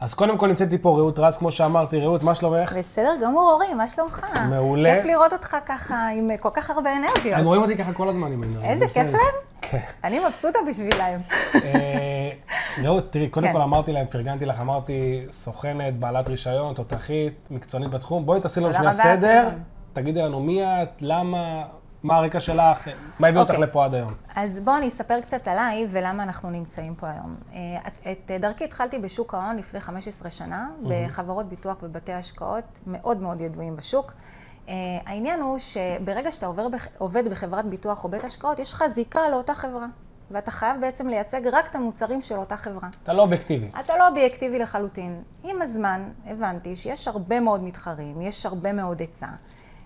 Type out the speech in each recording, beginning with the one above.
אז קודם כל נמצאת לי פה רעות רז, כמו שאמרתי. רעות, מה שלומך? בסדר גמור, אורי, מה שלומך? מעולה. כיף לראות אותך ככה עם כל כך הרבה אנרגיות. הם רואים אותי ככה כל הזמן עם אנרגיות. איזה כיף להם? כן. אני מבסוטה בשבילם. אה, רעות, תראי, קודם כן. כל אמרתי להם, פרגנתי לך, אמרתי, סוכנת, בעלת רישיון, תותחית, מקצוענית בתחום. בואי תעשי לנו שנייה סדר. תגידי לנו מי את, למה, מה הרקע שלך, מה הביא אותך אוקיי. לפה עד היום. אז בואו אני אספר קצת עליי ולמה אנחנו נמצאים פה היום. אה, את, את דרכי התחלתי בשוק ההון לפני 15 שנה, בחברות ביטוח ובתי השקעות מאוד מאוד ידועים בשוק. אה, העניין הוא שברגע שאתה עובר, עובד בחברת ביטוח או בית השקעות, יש לך זיקה לאותה חברה. ואתה חייב בעצם לייצג רק את המוצרים של אותה חברה. אתה לא אובייקטיבי. אתה לא אובייקטיבי לחלוטין. עם הזמן הבנתי שיש הרבה מאוד מתחרים, יש הרבה מאוד היצע,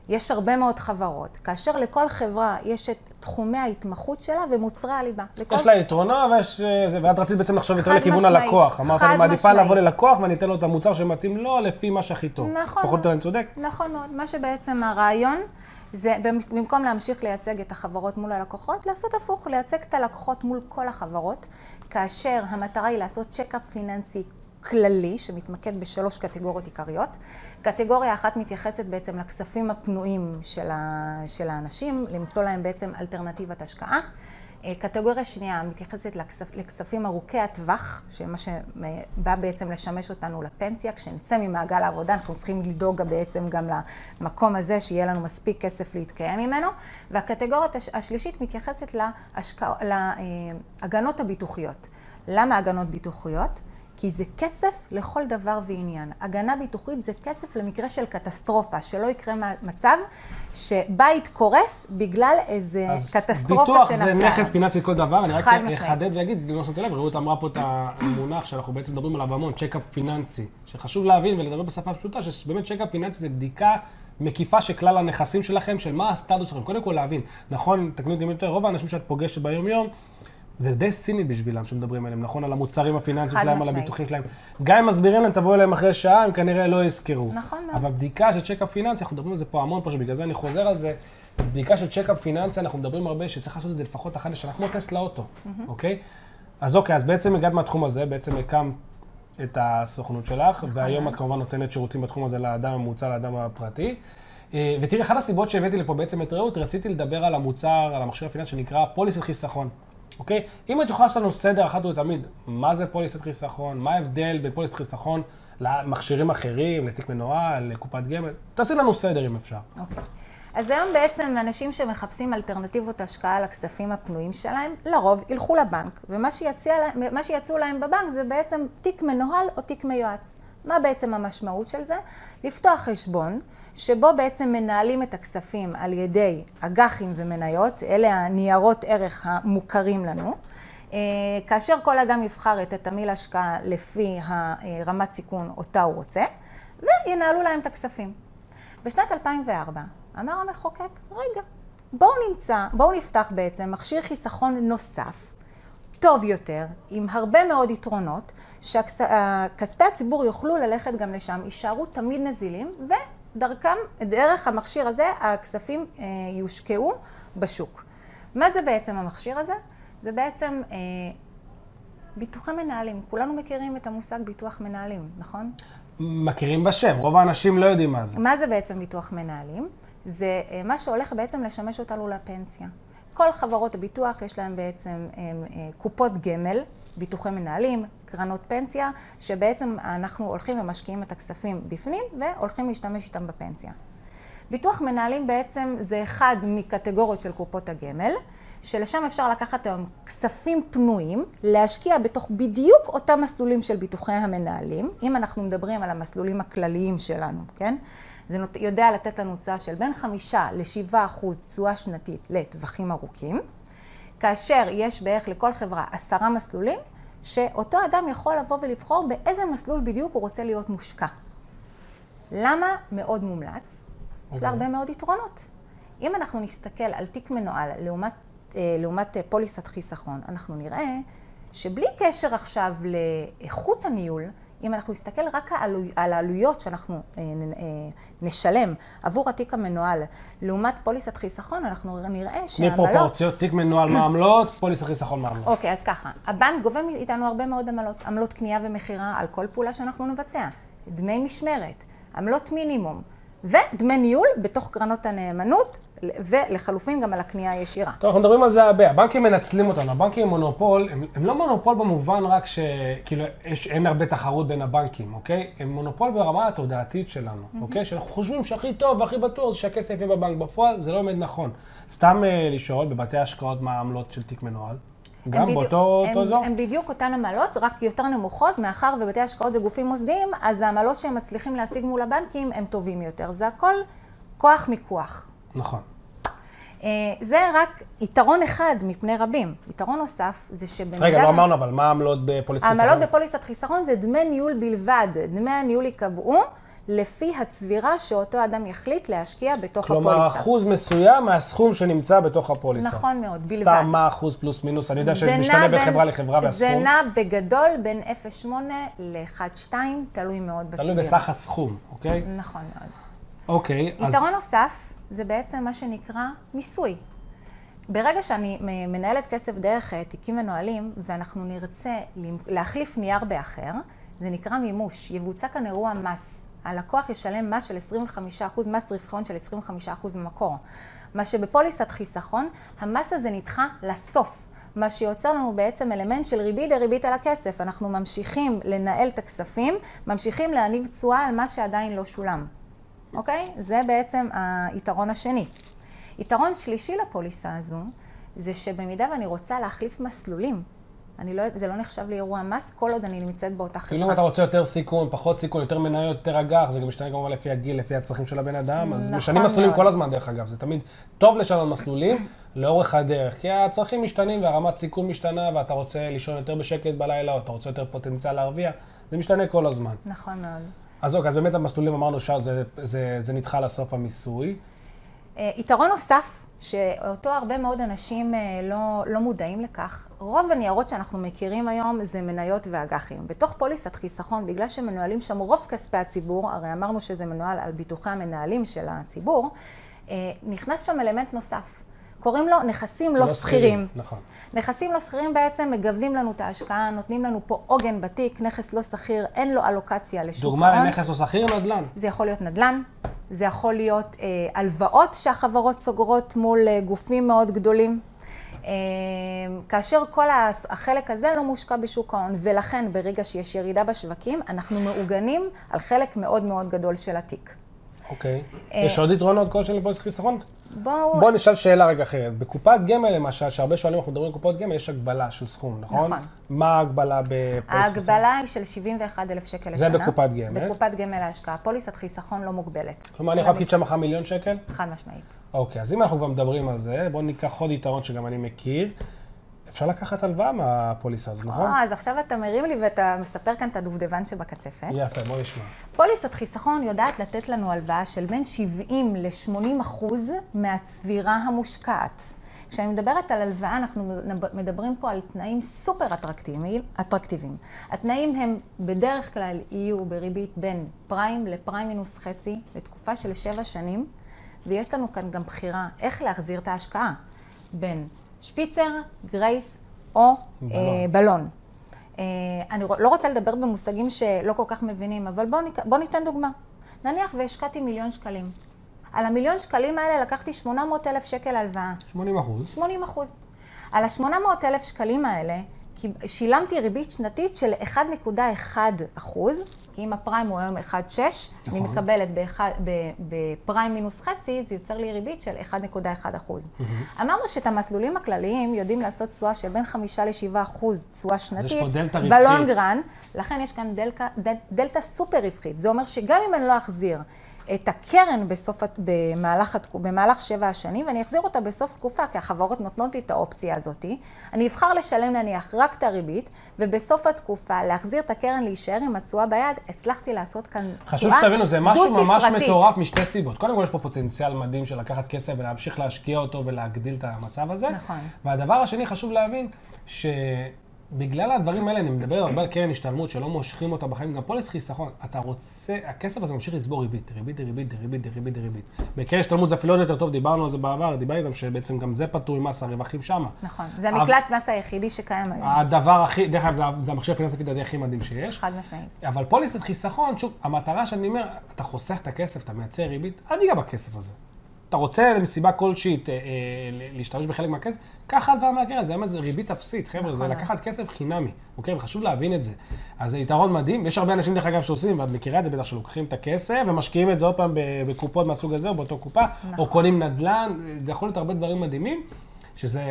יש הרבה מאוד חברות, כאשר לכל חברה יש את תחומי ההתמחות שלה ומוצרי הליבה. לכל... יש לה יתרונות, ויש... אה, ואת רצית בעצם לחשוב יותר לכיוון משמעית, הלקוח. אמרת, אני מעדיפה. לבוא ללקוח ואני אתן לו את המוצר שמתאים לו לפי מה שהכי טוב. נכון. פחות או יותר אני צודק? נכון מאוד. מה שבעצם הרעיון, זה במ- במקום להמשיך לייצג את החברות מול הלקוחות, לעשות הפוך, לייצג את הלקוחות מול כל החברות, כאשר המטרה היא לעשות check-up פיננסי כללי, שמתמקד בשלוש קטגוריות עיקריות. קטגוריה אחת מתייחסת בעצם לכספים הפנויים של, ה, של האנשים, למצוא להם בעצם אלטרנטיבת השקעה. אה, קטגוריה שנייה מתייחסת לכספ, לכספים ארוכי הטווח, שמה שבא בעצם לשמש אותנו לפנסיה. כשנצא ממעגל העבודה, אנחנו צריכים לדאוג בעצם גם למקום הזה, שיהיה לנו מספיק כסף להתקיים ממנו. והקטגוריה הש- השלישית מתייחסת להשקע, להגנות הביטוחיות. למה הגנות ביטוחיות? כי זה כסף לכל דבר ועניין. הגנה ביטוחית זה כסף למקרה של קטסטרופה, שלא יקרה מצב שבית קורס בגלל איזה אז קטסטרופה ביטוח שנפלה. זה נכס פיננסי לכל דבר, אני רק. אחדד ואגיד, לא שמתי לב, רעות אמרה פה את המונח שאנחנו בעצם מדברים עליו המון, check-up פיננסי, שחשוב להבין ולדבר בשפה פשוטה, שבאמת check-up פיננסי זה בדיקה מקיפה של כלל הנכסים שלכם, של מה הסטטוס שלכם, קודם כל להבין, נכון, תקנו אותי טועה, רוב האנשים שאת פוגשת ביום-יום, זה די סיני בשבילם שמדברים עליהם, נכון? על המוצרים הפיננסיים שלהם, על. הביטוחים שלהם. גם אם מסבירים להם, תבואו אליהם אחרי שעה, הם כנראה לא יזכרו. נכון מאוד. אבל בדיקה של check-up פיננסי, אנחנו מדברים על זה פה המון פה, שבגלל זה אני חוזר על זה. בדיקה של check-up פיננסי, אנחנו מדברים הרבה שצריך לעשות את זה לפחות אחת לשנה, כמו טסט לאוטו, אוקיי? אז אוקיי, אז בעצם הגעת מהתחום הזה, בעצם הקמת את הסוכנות שלך, והיום את כמובן נותנת שירותים בתחום הזה לאדם הממוצע, לאדם הפרטי. אה, ותראי, אחת הסיבות שהבאתי לפה בעצם את רעות, רציתי לדבר על המוצר, על המכשיר הפיננסי שנקרא פוליסת חיסכון. אוקיי? אם את יכולה לעשות לנו סדר אחת ולתמיד, מה זה פוליסת חיסכון, מה ההבדל בין פוליסת חיסכון למכשירים אחרים, לתיק מנוהל, לקופת גמל, תעשי לנו סדר אם אפשר. אוקיי. אז היום בעצם אנשים שמחפשים אלטרנטיבות השקעה לכספים הפנויים שלהם, לרוב ילכו לבנק, ומה שיציע, להם- להם בבנק זה בעצם תיק מנוהל או תיק מיועץ. מה בעצם המשמעות של זה? לפתוח חשבון, שבו בעצם מנהלים את הכספים על ידי אג"חים ומניות, אלה הניירות ערך המוכרים לנו. אה, כאשר כל אדם יבחר את התמהיל השקעה לפי הרמת סיכון אותה הוא רוצה, וינהלו להם את הכספים. בשנת 2004 אמר המחוקק, רגע, בואו נמצא, בואו נפתח בעצם מכשיר חיסכון נוסף, טוב יותר, עם הרבה מאוד יתרונות, שכספי הציבור יוכלו ללכת גם לשם, יישארו תמיד נזילים, ודרכם, דרך המכשיר הזה, הכספים אה, יושקעו בשוק. מה זה בעצם המכשיר הזה? זה בעצם אה, ביטוחי מנהלים. כולנו מכירים את המושג ביטוח מנהלים, נכון? מכירים בשם, רוב האנשים לא יודעים מה זה. מה זה בעצם ביטוח מנהלים? זה אה, מה שהולך בעצם לשמש אותנו לפנסיה. כל חברות הביטוח יש להן בעצם אה, אה, קופות גמל, ביטוחי מנהלים, קרנות פנסיה, שבעצם אנחנו הולכים ומשקיעים את הכספים בפנים והולכים להשתמש איתם בפנסיה. ביטוח מנהלים בעצם זה אחד מקטגוריות של קופות הגמל, שלשם אפשר לקחת היום כספים פנויים, להשקיע בתוך בדיוק אותם מסלולים של ביטוחי המנהלים, אם אנחנו מדברים על המסלולים הכלליים שלנו, כן? זה נות- יודע לתת לנו תשואה של בין חמישה לשבעה אחוז תשואה שנתית לטווחים ארוכים, כאשר יש בערך לכל חברה עשרה מסלולים, שאותו אדם יכול לבוא ולבחור באיזה מסלול בדיוק הוא רוצה להיות מושקע. למה מאוד מומלץ? יש אוקיי. לה הרבה מאוד יתרונות. אם אנחנו נסתכל על תיק מנוהל לעומת, אה, לעומת אה, פוליסת חיסכון, אנחנו נראה שבלי קשר עכשיו לאיכות הניהול, אם אנחנו נסתכל רק על העלויות שאנחנו אה, נשלם עבור התיק המנוהל לעומת פוליסת חיסכון, אנחנו נראה שהעמלות... מפרופורציות, תיק מנוהל מעמלות, פוליסת חיסכון מעמלות. אוקיי, אז ככה, הבנק גובה מאיתנו הרבה מאוד עמלות, עמלות קנייה ומכירה על כל פעולה שאנחנו נבצע, דמי משמרת, עמלות מינימום. ודמי ניהול בתוך קרנות הנאמנות, ולחלופין גם על הקנייה הישירה. טוב, אנחנו מדברים על זה הרבה. הבנקים מנצלים אותנו. הבנקים הם מונופול, הם, הם לא מונופול במובן רק שכאילו יש, אין הרבה תחרות בין הבנקים, אוקיי? הם מונופול ברמה התודעתית שלנו, mm-hmm. אוקיי? שאנחנו חושבים שהכי טוב והכי בטוח זה שהכסף יהיה בבנק. בפועל זה לא באמת נכון. סתם uh, לשאול, בבתי השקעות מה העמלות של תיק מנוהל? גם באותו אזור? הם בדיוק אותן עמלות, רק יותר נמוכות, מאחר ובתי השקעות זה גופים מוסדיים, אז העמלות שהם מצליחים להשיג מול הבנקים הם טובים יותר. זה הכל כוח מיקוח. נכון. אה, זה רק יתרון אחד מפני רבים. יתרון נוסף זה שבמידה... רגע, לא אמרנו, אבל מה העמלות בפוליסת חיסכון? העמלות בפוליסת חיסכון זה דמי ניהול בלבד. דמי הניהול ייקבעו לפי הצבירה שאותו אדם יחליט להשקיע בתוך כלומר, הפוליסה. כלומר, אחוז מסוים מהסכום שנמצא בתוך הפוליסה. נכון מאוד, בלבד. סתם מה אחוז פלוס מינוס? אני יודע שזה משתנה בין חברה לחברה והסכום. זה נע בגדול בין 0.8 ל-1.2, תלוי מאוד בצבירה. תלוי בסך הסכום, אוקיי? נכון מאוד. אוקיי, אז... יתרון נוסף, זה בעצם מה שנקרא מיסוי. ברגע שאני מנהלת כסף דרך אה, תיקים מנוהלים, ואנחנו נרצה להחליף נייר באחר, זה נקרא מימוש. יבוצע כאן אירוע מס. הלקוח ישלם מס של 25%, מס רווחון של 25% במקור. מה שבפוליסת חיסכון, המס הזה נדחה לסוף. מה שיוצר לנו בעצם אלמנט של ריבית דריבית על הכסף. אנחנו ממשיכים לנהל את הכספים, ממשיכים להניב תשואה על מה שעדיין לא שולם. אוקיי? זה בעצם היתרון השני. יתרון שלישי לפוליסה הזו, זה שבמידה ואני רוצה להחליף מסלולים, אני לא, זה לא נחשב לי אירוע מס כל עוד אני נמצאת באותה חברה. כאילו אם אתה רוצה יותר סיכון, פחות סיכון, יותר מניות, יותר אג"ח, זה גם משתנה כמובן לפי הגיל, לפי הצרכים של הבן אדם, אז נכון משנים מסלולים כל הזמן דרך אגב, זה תמיד טוב לשנות מסלולים לאורך הדרך, כי הצרכים משתנים והרמת סיכון משתנה ואתה רוצה לישון יותר בשקט בלילה, או אתה רוצה יותר פוטנציאל להרוויח, זה משתנה כל הזמן. נכון מאוד. אז אוקיי, אז באמת המסלולים אמרנו שזה זה, זה נדחה לסוף המיסוי. אה, יתרון נוסף, שאותו הרבה מאוד אנשים אה, לא, לא מודעים לכך, רוב הניירות שאנחנו מכירים היום זה מניות ואג"חים. בתוך פוליסת חיסכון, בגלל שמנוהלים שם רוב כספי הציבור, הרי אמרנו שזה מנוהל על ביטוחי המנהלים של הציבור, אה, נכנס שם אלמנט נוסף. קוראים לו נכסים לא, לא שכירים. נכון. נכסים לא שכירים בעצם מגוונים לנו את ההשקעה, נותנים לנו פה עוגן בתיק, נכס לא שכיר, אין לו אלוקציה לשוק ההון. דוגמה לנכס לא שכיר, נדל"ן. זה יכול להיות נדל"ן, זה יכול להיות אה, הלוואות שהחברות סוגרות מול אה, גופים מאוד גדולים. אה, כאשר כל החלק הזה לא מושקע בשוק ההון, ולכן ברגע שיש ירידה בשווקים, אנחנו מעוגנים על חלק מאוד מאוד גדול של התיק. אוקיי. אה, יש עוד יתרונות כלשהם לפוליסת חיסכון? בואו... בואו נשאל שאלה רגע אחרת. בקופת גמל למשל, שהרבה שואלים, אנחנו מדברים על קופות גמל, יש הגבלה של סכום, נכון? נכון. מה ההגבלה בפוליסת חיסכון? ההגבלה היא של 71,000 שקל לשנה. זה בקופת גמל? בקופת גמל להשקעה. פוליסת חיסכון לא מוגבלת. כלומר, אני יכול להפקיד שם אחר מיליון שקל? חד משמעית. אוקיי, אז אם אנחנו כבר מדברים על זה, בואו ניקח עוד יתרון שגם אני מכיר. אפשר לקחת הלוואה מהפוליסה הזאת, נכון? אה, אז עכשיו אתה מרים לי ואתה מספר כאן את הדובדבן שבקצפת. יפה, בוא נשמע. פוליסת חיסכון יודעת לתת לנו הלוואה של בין 70 ל-80 אחוז מהצבירה המושקעת. כשאני מדברת על הלוואה, אנחנו מדברים פה על תנאים סופר אטרקטיביים. אטרקטיביים. התנאים הם בדרך כלל יהיו בריבית בין פריים לפריים מינוס חצי לתקופה של שבע שנים, ויש לנו כאן גם בחירה איך להחזיר את ההשקעה בין שפיצר, גרייס או בלון. אה, בלון. אה, אני לא רוצה לדבר במושגים שלא כל כך מבינים, אבל בואו בוא ניתן דוגמה. נניח והשקעתי מיליון שקלים. על המיליון שקלים האלה לקחתי 800 אלף שקל הלוואה. 80 אחוז. 80 אחוז. על ה-800 אלף שקלים האלה שילמתי ריבית שנתית של 1.1 אחוז, כי אם הפריים הוא היום 1.6, נכון. אני מקבלת בפריים מינוס חצי, זה יוצר לי ריבית של 1.1 אחוז. אמרנו שאת המסלולים הכלליים יודעים לעשות תשואה של בין 5 ל-7 אחוז תשואה שנתית. בלונגרן, לכן יש כאן דלקה, דלתא סופר רווחית. זה אומר שגם אם אני לא אחזיר את הקרן בסוף, במהלך, במהלך שבע השנים, ואני אחזיר אותה בסוף תקופה, כי החברות נותנות לי את האופציה הזאת. אני אבחר לשלם נניח רק את הריבית, ובסוף התקופה להחזיר את הקרן להישאר עם התשואה ביד, הצלחתי לעשות כאן תשואה דו-ספרתית. חשוב שתבינו, זה משהו ממש מטורף משתי סיבות. קודם כל, יש פה פוטנציאל מדהים של לקחת כסף ולהמשיך להשקיע אותו ולהגדיל את המצב הזה. נכון. והדבר השני, חשוב להבין, ש... בגלל הדברים האלה, אני מדבר הרבה על קרן השתלמות שלא מושכים אותה בחיים, גם פוליס חיסכון. אתה רוצה, הכסף הזה ממשיך לצבור ריבית, ריבית, ריבית, ריבית, ריבית, ריבית. בקרן השתלמות זה אפילו עוד יותר טוב, דיברנו על זה בעבר, דיברתי איתם שבעצם גם זה פטור ממס הרווחים שמה. נכון, זה המקלט מס היחידי שקיים היום. הדבר הכי, דרך אגב, זה, המכשיר הפיננסי לפי דעתי הכי מדהים שיש. חד משמעית. אבל פוליסת חיסכון, שוב, המטרה שאני אומר, אתה חוסך את הכסף, אתה מייצר ריבית, אל תיגע בכסף הזה. אתה רוצה למסיבה כלשהי אה, אה, להשתמש בחלק מהכסף, קח הלוואה מהקרן, זה היום איזה ריבית אפסית, חבר'ה, זה נכון. לקחת כסף חינמי, אוקיי? וחשוב להבין את זה. אז זה יתרון מדהים, יש הרבה אנשים דרך אגב שעושים, ואת מכירה את זה בטח, שלוקחים את הכסף ומשקיעים את זה עוד פעם בקופות מהסוג הזה, או באותו קופה, או נכון. קונים נדל"ן, זה יכול להיות הרבה דברים מדהימים. שזה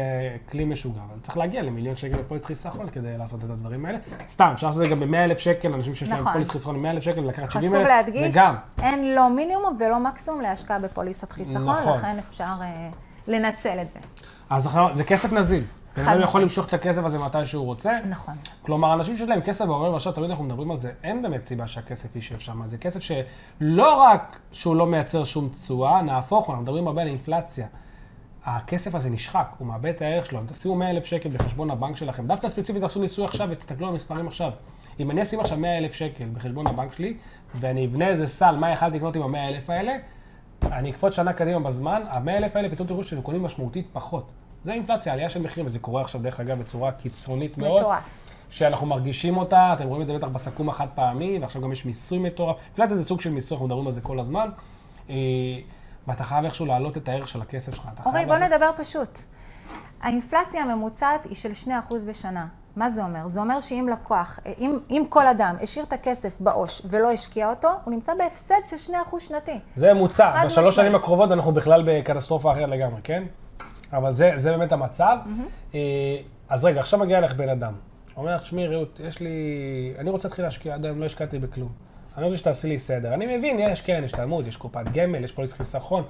כלי משוגע, אבל צריך להגיע למיליון שקל בפוליס חיסכון כדי לעשות את הדברים האלה. סתם, אפשר לעשות את זה גם ב-100 אלף שקל, אנשים שיש להם נכון. פוליס חיסכון עם 100 אלף שקל ולקחת 70 חשוב אלף, להדגיש, זה גם. אין לא מינימום ולא מקסימום להשקעה בפוליסת חיסכון, נכון. לכן אפשר אה, לנצל את זה. אז זה כסף נזיל. בן אדם יכול. למשוך את הכסף הזה מתי שהוא רוצה. נכון. כלומר, אנשים שיש להם כסף בעורר ועכשיו, תמיד אנחנו מדברים על זה, אין באמת סיבה שהכסף יישב שם. זה כסף שלא רק שהוא לא מייצר שום תשואה, נהפוך הוא, אנחנו מדברים הרבה על אינפלציה. הכסף הזה נשחק, הוא מאבד את הערך שלו. אם תשימו 100 אלף שקל בחשבון הבנק שלכם, דווקא ספציפית תעשו ניסוי עכשיו ותסתכלו על המספרים עכשיו. אם אני אשים עכשיו 100 אלף שקל בחשבון הבנק שלי, ואני אבנה איזה סל, מה יכלתי לקנות עם ה-100 אלף האלה, אני אקפוץ שנה קדימה בזמן, ה-100 אלף האלה פתאום תראו שהם קונים משמעותית פחות. זה אינפלציה, עלייה של מחירים, וזה קורה עכשיו, דרך אגב, בצורה קיצונית מאוד. מטורף. שאנחנו מרגישים אותה, אתם רואים את זה בטח בסכו"ם החד פעמי, ועכשיו גם יש מיסוי מטורף. אינפלציה זה סוג של מיסוי, אנחנו מדברים על זה כל הזמן. ואתה חייב איכשהו להעלות את הערך של הכסף שלך. אורי, חייב בוא לעשות- נדבר פשוט. האינפלציה הממוצעת היא של 2% בשנה. מה זה אומר? זה אומר שאם לקוח, אם, אם כל אדם השאיר את הכסף בעו"ש ולא השקיע אותו, הוא נמצא בהפסד של 2% שנתי. זה מוצע, חד בשלוש. שנים הקרובות אנחנו בכלל בקטסטרופה אחרת לגמרי, כן? אבל זה, זה באמת המצב. אה, אז רגע, עכשיו מגיע לך בן אדם. אומר לך, תשמעי, רעות, יש לי... אני רוצה להתחיל להשקיע, עד היום לא השקעתי בכלום. אני רוצה שתעשי לי סדר. אני מבין, יש קרן השתלמות, יש קופת גמל, יש פוליס חיסכון.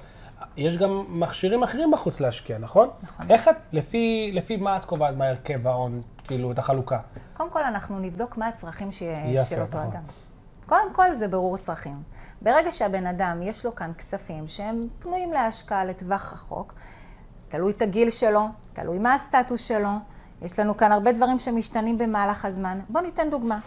יש גם מכשירים אחרים בחוץ להשקיע, נכון? נכון. איך את, לפי, לפי מה את קובעת בהרכב ההון, כאילו, את החלוקה? קודם כל, אנחנו נבדוק מה הצרכים ש... יפה, של אותו נכון. אדם. קודם כל, זה ברור צרכים. ברגע שהבן אדם, יש לו כאן כספים שהם פנויים להשקעה לטווח רחוק, תלוי את הגיל שלו, תלוי מה הסטטוס שלו, יש לנו כאן הרבה דברים שמשתנים במהלך הזמן. בואו ניתן דוגמה.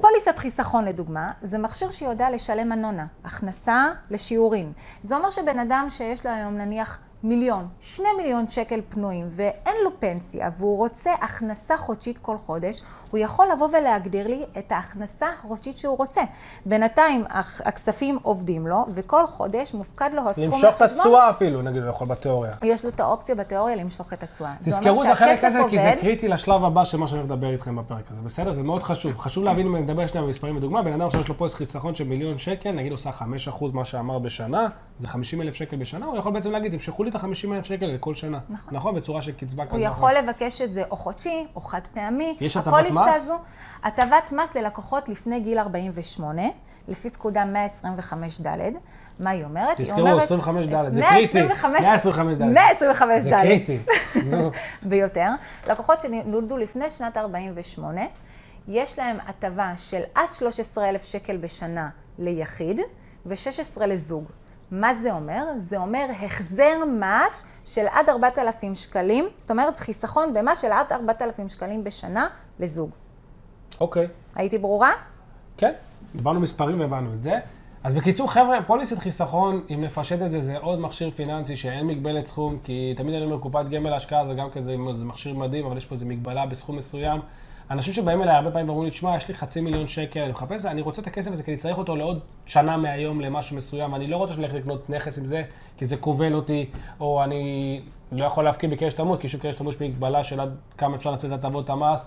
פוליסת חיסכון לדוגמה, זה מכשיר שיודע לשלם אנונה, הכנסה לשיעורין. זה אומר שבן אדם שיש לו היום נניח מיליון, שני מיליון שקל פנויים ואין לו פנסיה והוא רוצה הכנסה חודשית כל חודש, הוא יכול לבוא ולהגדיר לי את ההכנסה החודשית שהוא רוצה. בינתיים הכ- הכספים עובדים לו וכל חודש מופקד לו הסכום למשוך את. התשואה אפילו, נגיד, הוא יכול בתיאוריה. יש לו את האופציה בתיאוריה למשוך את התשואה. תזכרו את החלק הזה, כי זה. קריטי לשלב הבא של מה שאני הולך לדבר איתכם בפרק הזה, בסדר? זה מאוד חשוב. חשוב להבין אם אני מדבר שנייה במספרים לדוגמה, בן אדם עכשיו יש לו פוליס חיסכון של מיליון שקל, נגיד עושה 5% מה שאמר בשנה, זה 50 אלף שקל בשנה, הוא יכול בעצם להגיד, תמשכו לי את ה-50 אלף שקל לכל שנה. נכון. נכון? בצורה של קצבה כזאת. הוא יכול לבקש את זה או חודשי או חד פעמי. יש הטבת מס? הזו, הטבת מס ללקוחות לפני גיל 48, לפי פקודה 125 ד', מה היא אומרת? היא תזכרו, אומרת- 25 ד', זה קריטי. 125 125 ד'. 125 זה ד'. קריטי. נו. ביותר. לקוחות שנולדו לפני שנת 48, יש להם הטבה של עד 13,000 שקל בשנה ליחיד ו-16 לזוג. מה זה אומר? זה אומר החזר מס של עד 4,000 שקלים, זאת אומרת חיסכון במס של עד 4,000 שקלים בשנה לזוג. אוקיי. הייתי ברורה? כן, דיברנו מספרים והבנו את זה. אז בקיצור, חבר'ה, פוליסת חיסכון, אם נפשט את זה, זה עוד מכשיר פיננסי שאין מגבלת סכום, כי תמיד אני אומר, קופת גמל להשקעה זה גם כזה, זה מכשיר מדהים, אבל יש פה איזו מגבלה בסכום מסוים. אנשים שבאים אליי הרבה פעמים ואומרים לי, תשמע, יש לי חצי מיליון שקל, אני מחפש, אני רוצה את הכסף הזה כי אני צריך אותו לעוד שנה מהיום למשהו מסוים, אני לא רוצה שאני אלך לקנות נכס עם זה, כי זה כובל אותי, או אני לא יכול להפקיד בקרן השתלמות, כי שוב קרן השתלמות מגבלה של עד כמה אפשר לנצל את הטבות המס.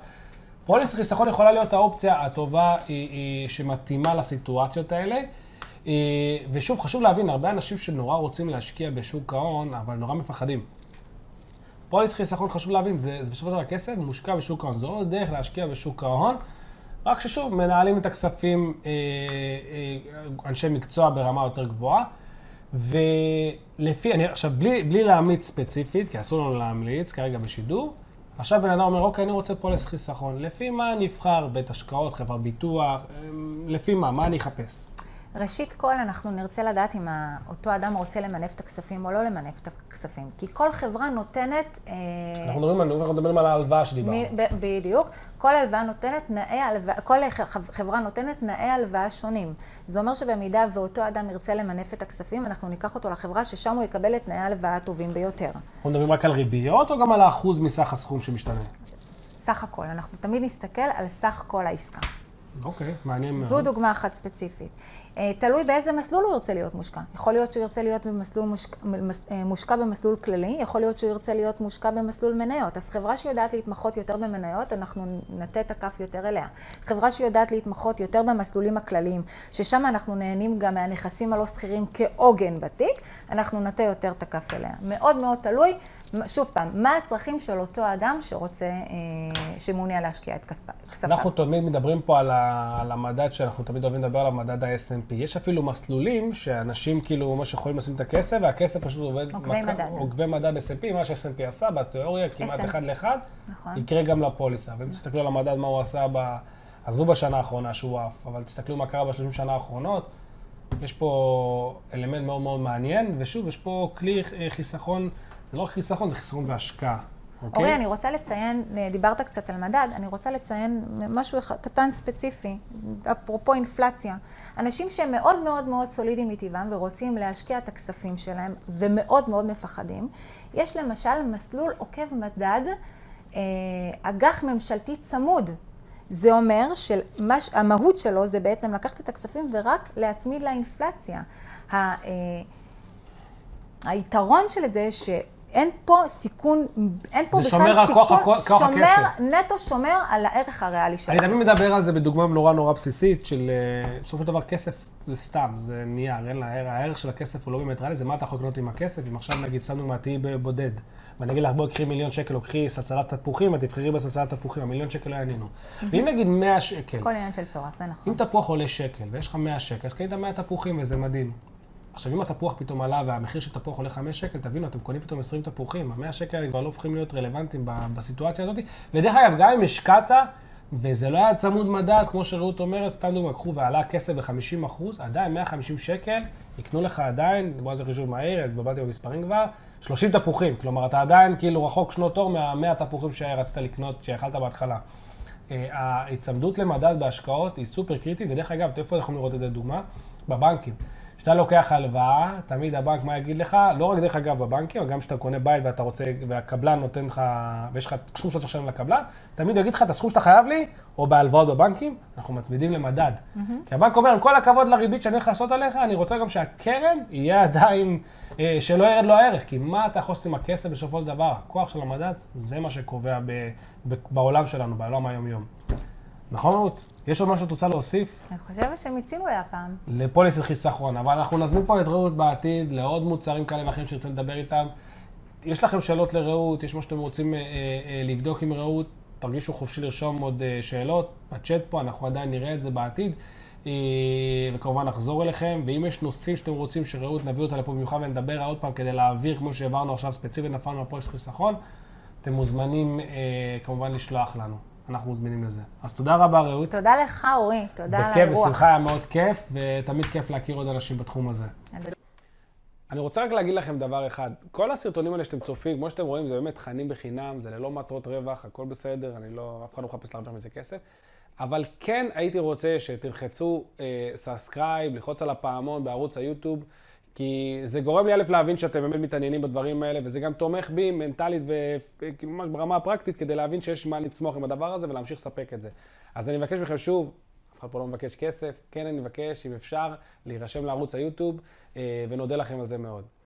פוליס חיסכון יכולה להיות האופציה הטובה היא, היא, שמתאימה לסיטואציות האלה. אה, ושוב, חשוב להבין, הרבה אנשים שנורא רוצים להשקיע בשוק ההון, אבל נורא מפחדים. פוליס חיסכון, חשוב להבין, זה, זה בסופו של דבר כסף מושקע בשוק ההון. זו עוד דרך להשקיע בשוק ההון, רק ששוב, מנהלים את הכספים אה, אה, אנשי מקצוע ברמה יותר גבוהה. ולפי, אני עכשיו, בלי, בלי להמליץ ספציפית, כי אסור לנו להמליץ כרגע בשידור, עכשיו בן אדם אומר, אוקיי, אני רוצה פוליס חיסכון. לפי מה נבחר בית השקעות, חברת ביטוח, אה, לפי מה? מה אני אחפש? ראשית כל, אנחנו נרצה לדעת אם אותו אדם רוצה למנף את הכספים או לא למנף את הכספים. כי כל חברה נותנת... אה, אנחנו מדברים, אנחנו מדברים על ההלוואה שדיברנו. בדיוק. כל הלוואה נותנת תנאי הלוואה, כל חברה נותנת תנאי הלוואה שונים. זה אומר שבמידה ואותו אדם ירצה למנף את הכספים, אנחנו ניקח אותו לחברה ששם הוא יקבל את תנאי ההלוואה הטובים ביותר. אנחנו מדברים רק על ריביות או גם על האחוז מסך הסכום שמשתנה? סך הכל. אנחנו תמיד נסתכל על סך כל העסקה. אוקיי, מעניין מאוד. זו דוגמה אחת ספציפית. אה, תלוי באיזה מסלול הוא ירצה להיות מושקע. יכול להיות שהוא ירצה להיות במסלול מושקע, אה, מושקע במסלול כללי, יכול להיות שהוא ירצה להיות מושקע במסלול מניות. אז חברה שיודעת להתמחות יותר במניות, אנחנו נטה את הכף יותר אליה. חברה שיודעת להתמחות יותר במסלולים הכלליים, ששם אנחנו נהנים גם מהנכסים הלא שכירים כעוגן בתיק, אנחנו נטה יותר את הכף אליה. מאוד מאוד תלוי. שוב פעם, מה הצרכים של אותו אדם שרוצה, אה, שמעוניין להשקיע את כספיו? אנחנו תמיד מדברים פה על, ה, על המדד שאנחנו תמיד אוהבים לדבר עליו, מדד ה-S&P. יש אפילו מסלולים שאנשים כאילו ממש יכולים לשים את הכסף, והכסף פשוט עובד... עוקבי מדד. עוקבי מדד S&P, מה ש-S&P עשה בתיאוריה, כמעט אחד לאחד, נכון. יקרה גם לפוליסה. ואם תסתכלו על המדד, מה הוא עשה ב... עזבו בשנה האחרונה שהוא עף, אבל תסתכלו מה קרה בשלושים שנה האחרונות. יש פה אלמנט מאוד מאוד מעניין, ושוב, יש פה כלי חיסכון. זה לא רק חיסכון, זה חיסכון והשקעה. אוקיי, אורי, אני רוצה לציין, דיברת קצת על מדד, אני רוצה לציין משהו קטן ספציפי, אפרופו אינפלציה. אנשים שהם מאוד מאוד מאוד סולידיים מטבעם ורוצים להשקיע את הכספים שלהם ומאוד מאוד מפחדים, יש למשל מסלול עוקב מדד, אה, אג"ח ממשלתי צמוד. זה אומר שהמהות שלו זה בעצם לקחת את הכספים ורק להצמיד לאינפלציה. אה, היתרון של זה ש... אין פה סיכון, אין פה בכלל סיכון, זה שומר על כוח, כוח שומר, הכסף. נטו שומר על הערך הריאלי של הכסף. אני תמיד מדבר על זה בדוגמה נורא נורא בסיסית, של אה, בסופו של דבר כסף זה סתם, זה נייר, אין לה, הערך של הכסף הוא לא באמת ריאלי, זה מה אתה יכול לקנות עם הכסף, אם עכשיו נגיד, סתם דוגמא, תהיי בודד, ואני אגיד לך, בואי קחי מיליון שקל, או קחי סלסלת תפוחים, ותבחרי בסלסלת תפוחים, המיליון שקל לא יעניינו. ואם נגיד 100 שקל, כל עניין של צורך, זה נכון. אם תפוח עולה שקל, ויש לך 100 שקל, אז קנית 100 תפוחים וזה מדהים. עכשיו, אם התפוח פתאום עלה והמחיר של תפוח עולה 5 שקל, תבינו, אתם קונים פתאום 20 תפוחים, ה-100 שקל כבר לא הופכים להיות רלוונטיים בסיטואציה הזאת. ודרך אגב, גם אם השקעת, וזה לא היה צמוד מדד, כמו שרעות אומרת, סתם דוגמא, קחו ועלה הכסף ב-50 אחוז, עדיין 150 שקל, יקנו לך עדיין, בוא נעשה חישוב מהיר, התבלבלתי במספרים כבר, 30 תפוחים. כלומר, אתה עדיין כאילו רחוק שנות אור מה-100 תפוחים שרצית לקנות, שיכלת בהתחלה. אה, ההיצמדות למדד בהשקעות היא סופר קריטית, ודרך אגב, איפה יכולים לראות את זה דוגמה? בבנקים. כשאתה לוקח הלוואה, תמיד הבנק, מה יגיד לך? לא רק דרך אגב בבנקים, גם כשאתה קונה בית ואתה רוצה, והקבלן נותן לך, ויש לך סכום שאתה צריך לשלם לקבלן, תמיד הוא יגיד לך את הסכום שאתה חייב לי, או בהלוואות בבנקים, אנחנו מצמידים למדד. Mm-hmm. כי הבנק אומר, עם כל הכבוד לריבית שאני הולך לעשות עליך, אני רוצה גם שהקרן יהיה עדיין, אה, שלא ירד לו הערך. כי מה אתה יכול לעשות עם הכסף בסופו של דבר? הכוח של המדד, זה מה שקובע ב, ב, בעולם שלנו, בעולם היום-יום. נכון, רות? יש עוד משהו שאת רוצה להוסיף? אני חושבת שמיצינו להפעם. לפוליסת חיסכון, אבל אנחנו נזמין פה את רעות בעתיד לעוד מוצרים כאלה ואחרים שנרצה לדבר איתם. יש לכם שאלות לרעות, יש מה שאתם רוצים אה, אה, לבדוק עם רעות, תרגישו חופשי לרשום עוד אה, שאלות בצ'אט פה, אנחנו עדיין נראה את זה בעתיד. אה, וכמובן נחזור אליכם, ואם יש נושאים שאתם רוצים שרעות נביא אותה לפה במיוחד ונדבר עוד פעם כדי להעביר, כמו שהעברנו עכשיו ספציפית, נפלנו על פוליסת חיסכון, אתם מוזמנים אה, כמובן לשלוח לנו. אנחנו מזמינים לזה. אז תודה רבה, רעות. תודה לך, אורי. תודה על האירוח. בכיף, בשמחה, היה מאוד כיף, ותמיד כיף להכיר עוד אנשים בתחום הזה. אני רוצה רק להגיד לכם דבר אחד. כל הסרטונים האלה שאתם צופים, כמו שאתם רואים, זה באמת תכנים בחינם, זה ללא מטרות רווח, הכל בסדר, אני לא, אף אחד לא מחפש להרוויח מזה כסף. אבל כן הייתי רוצה שתלחצו subscribe, אה, ללחוץ על הפעמון בערוץ היוטיוב. כי זה גורם לי א' להבין שאתם באמת מתעניינים בדברים האלה, וזה גם תומך בי מנטלית וממש ברמה הפרקטית, כדי להבין שיש מה לצמוח עם הדבר הזה ולהמשיך לספק את זה. אז אני מבקש מכם שוב, אף אחד פה לא מבקש כסף, כן אני מבקש, אם אפשר, להירשם לערוץ היוטיוב, אה, ונודה לכם על זה מאוד.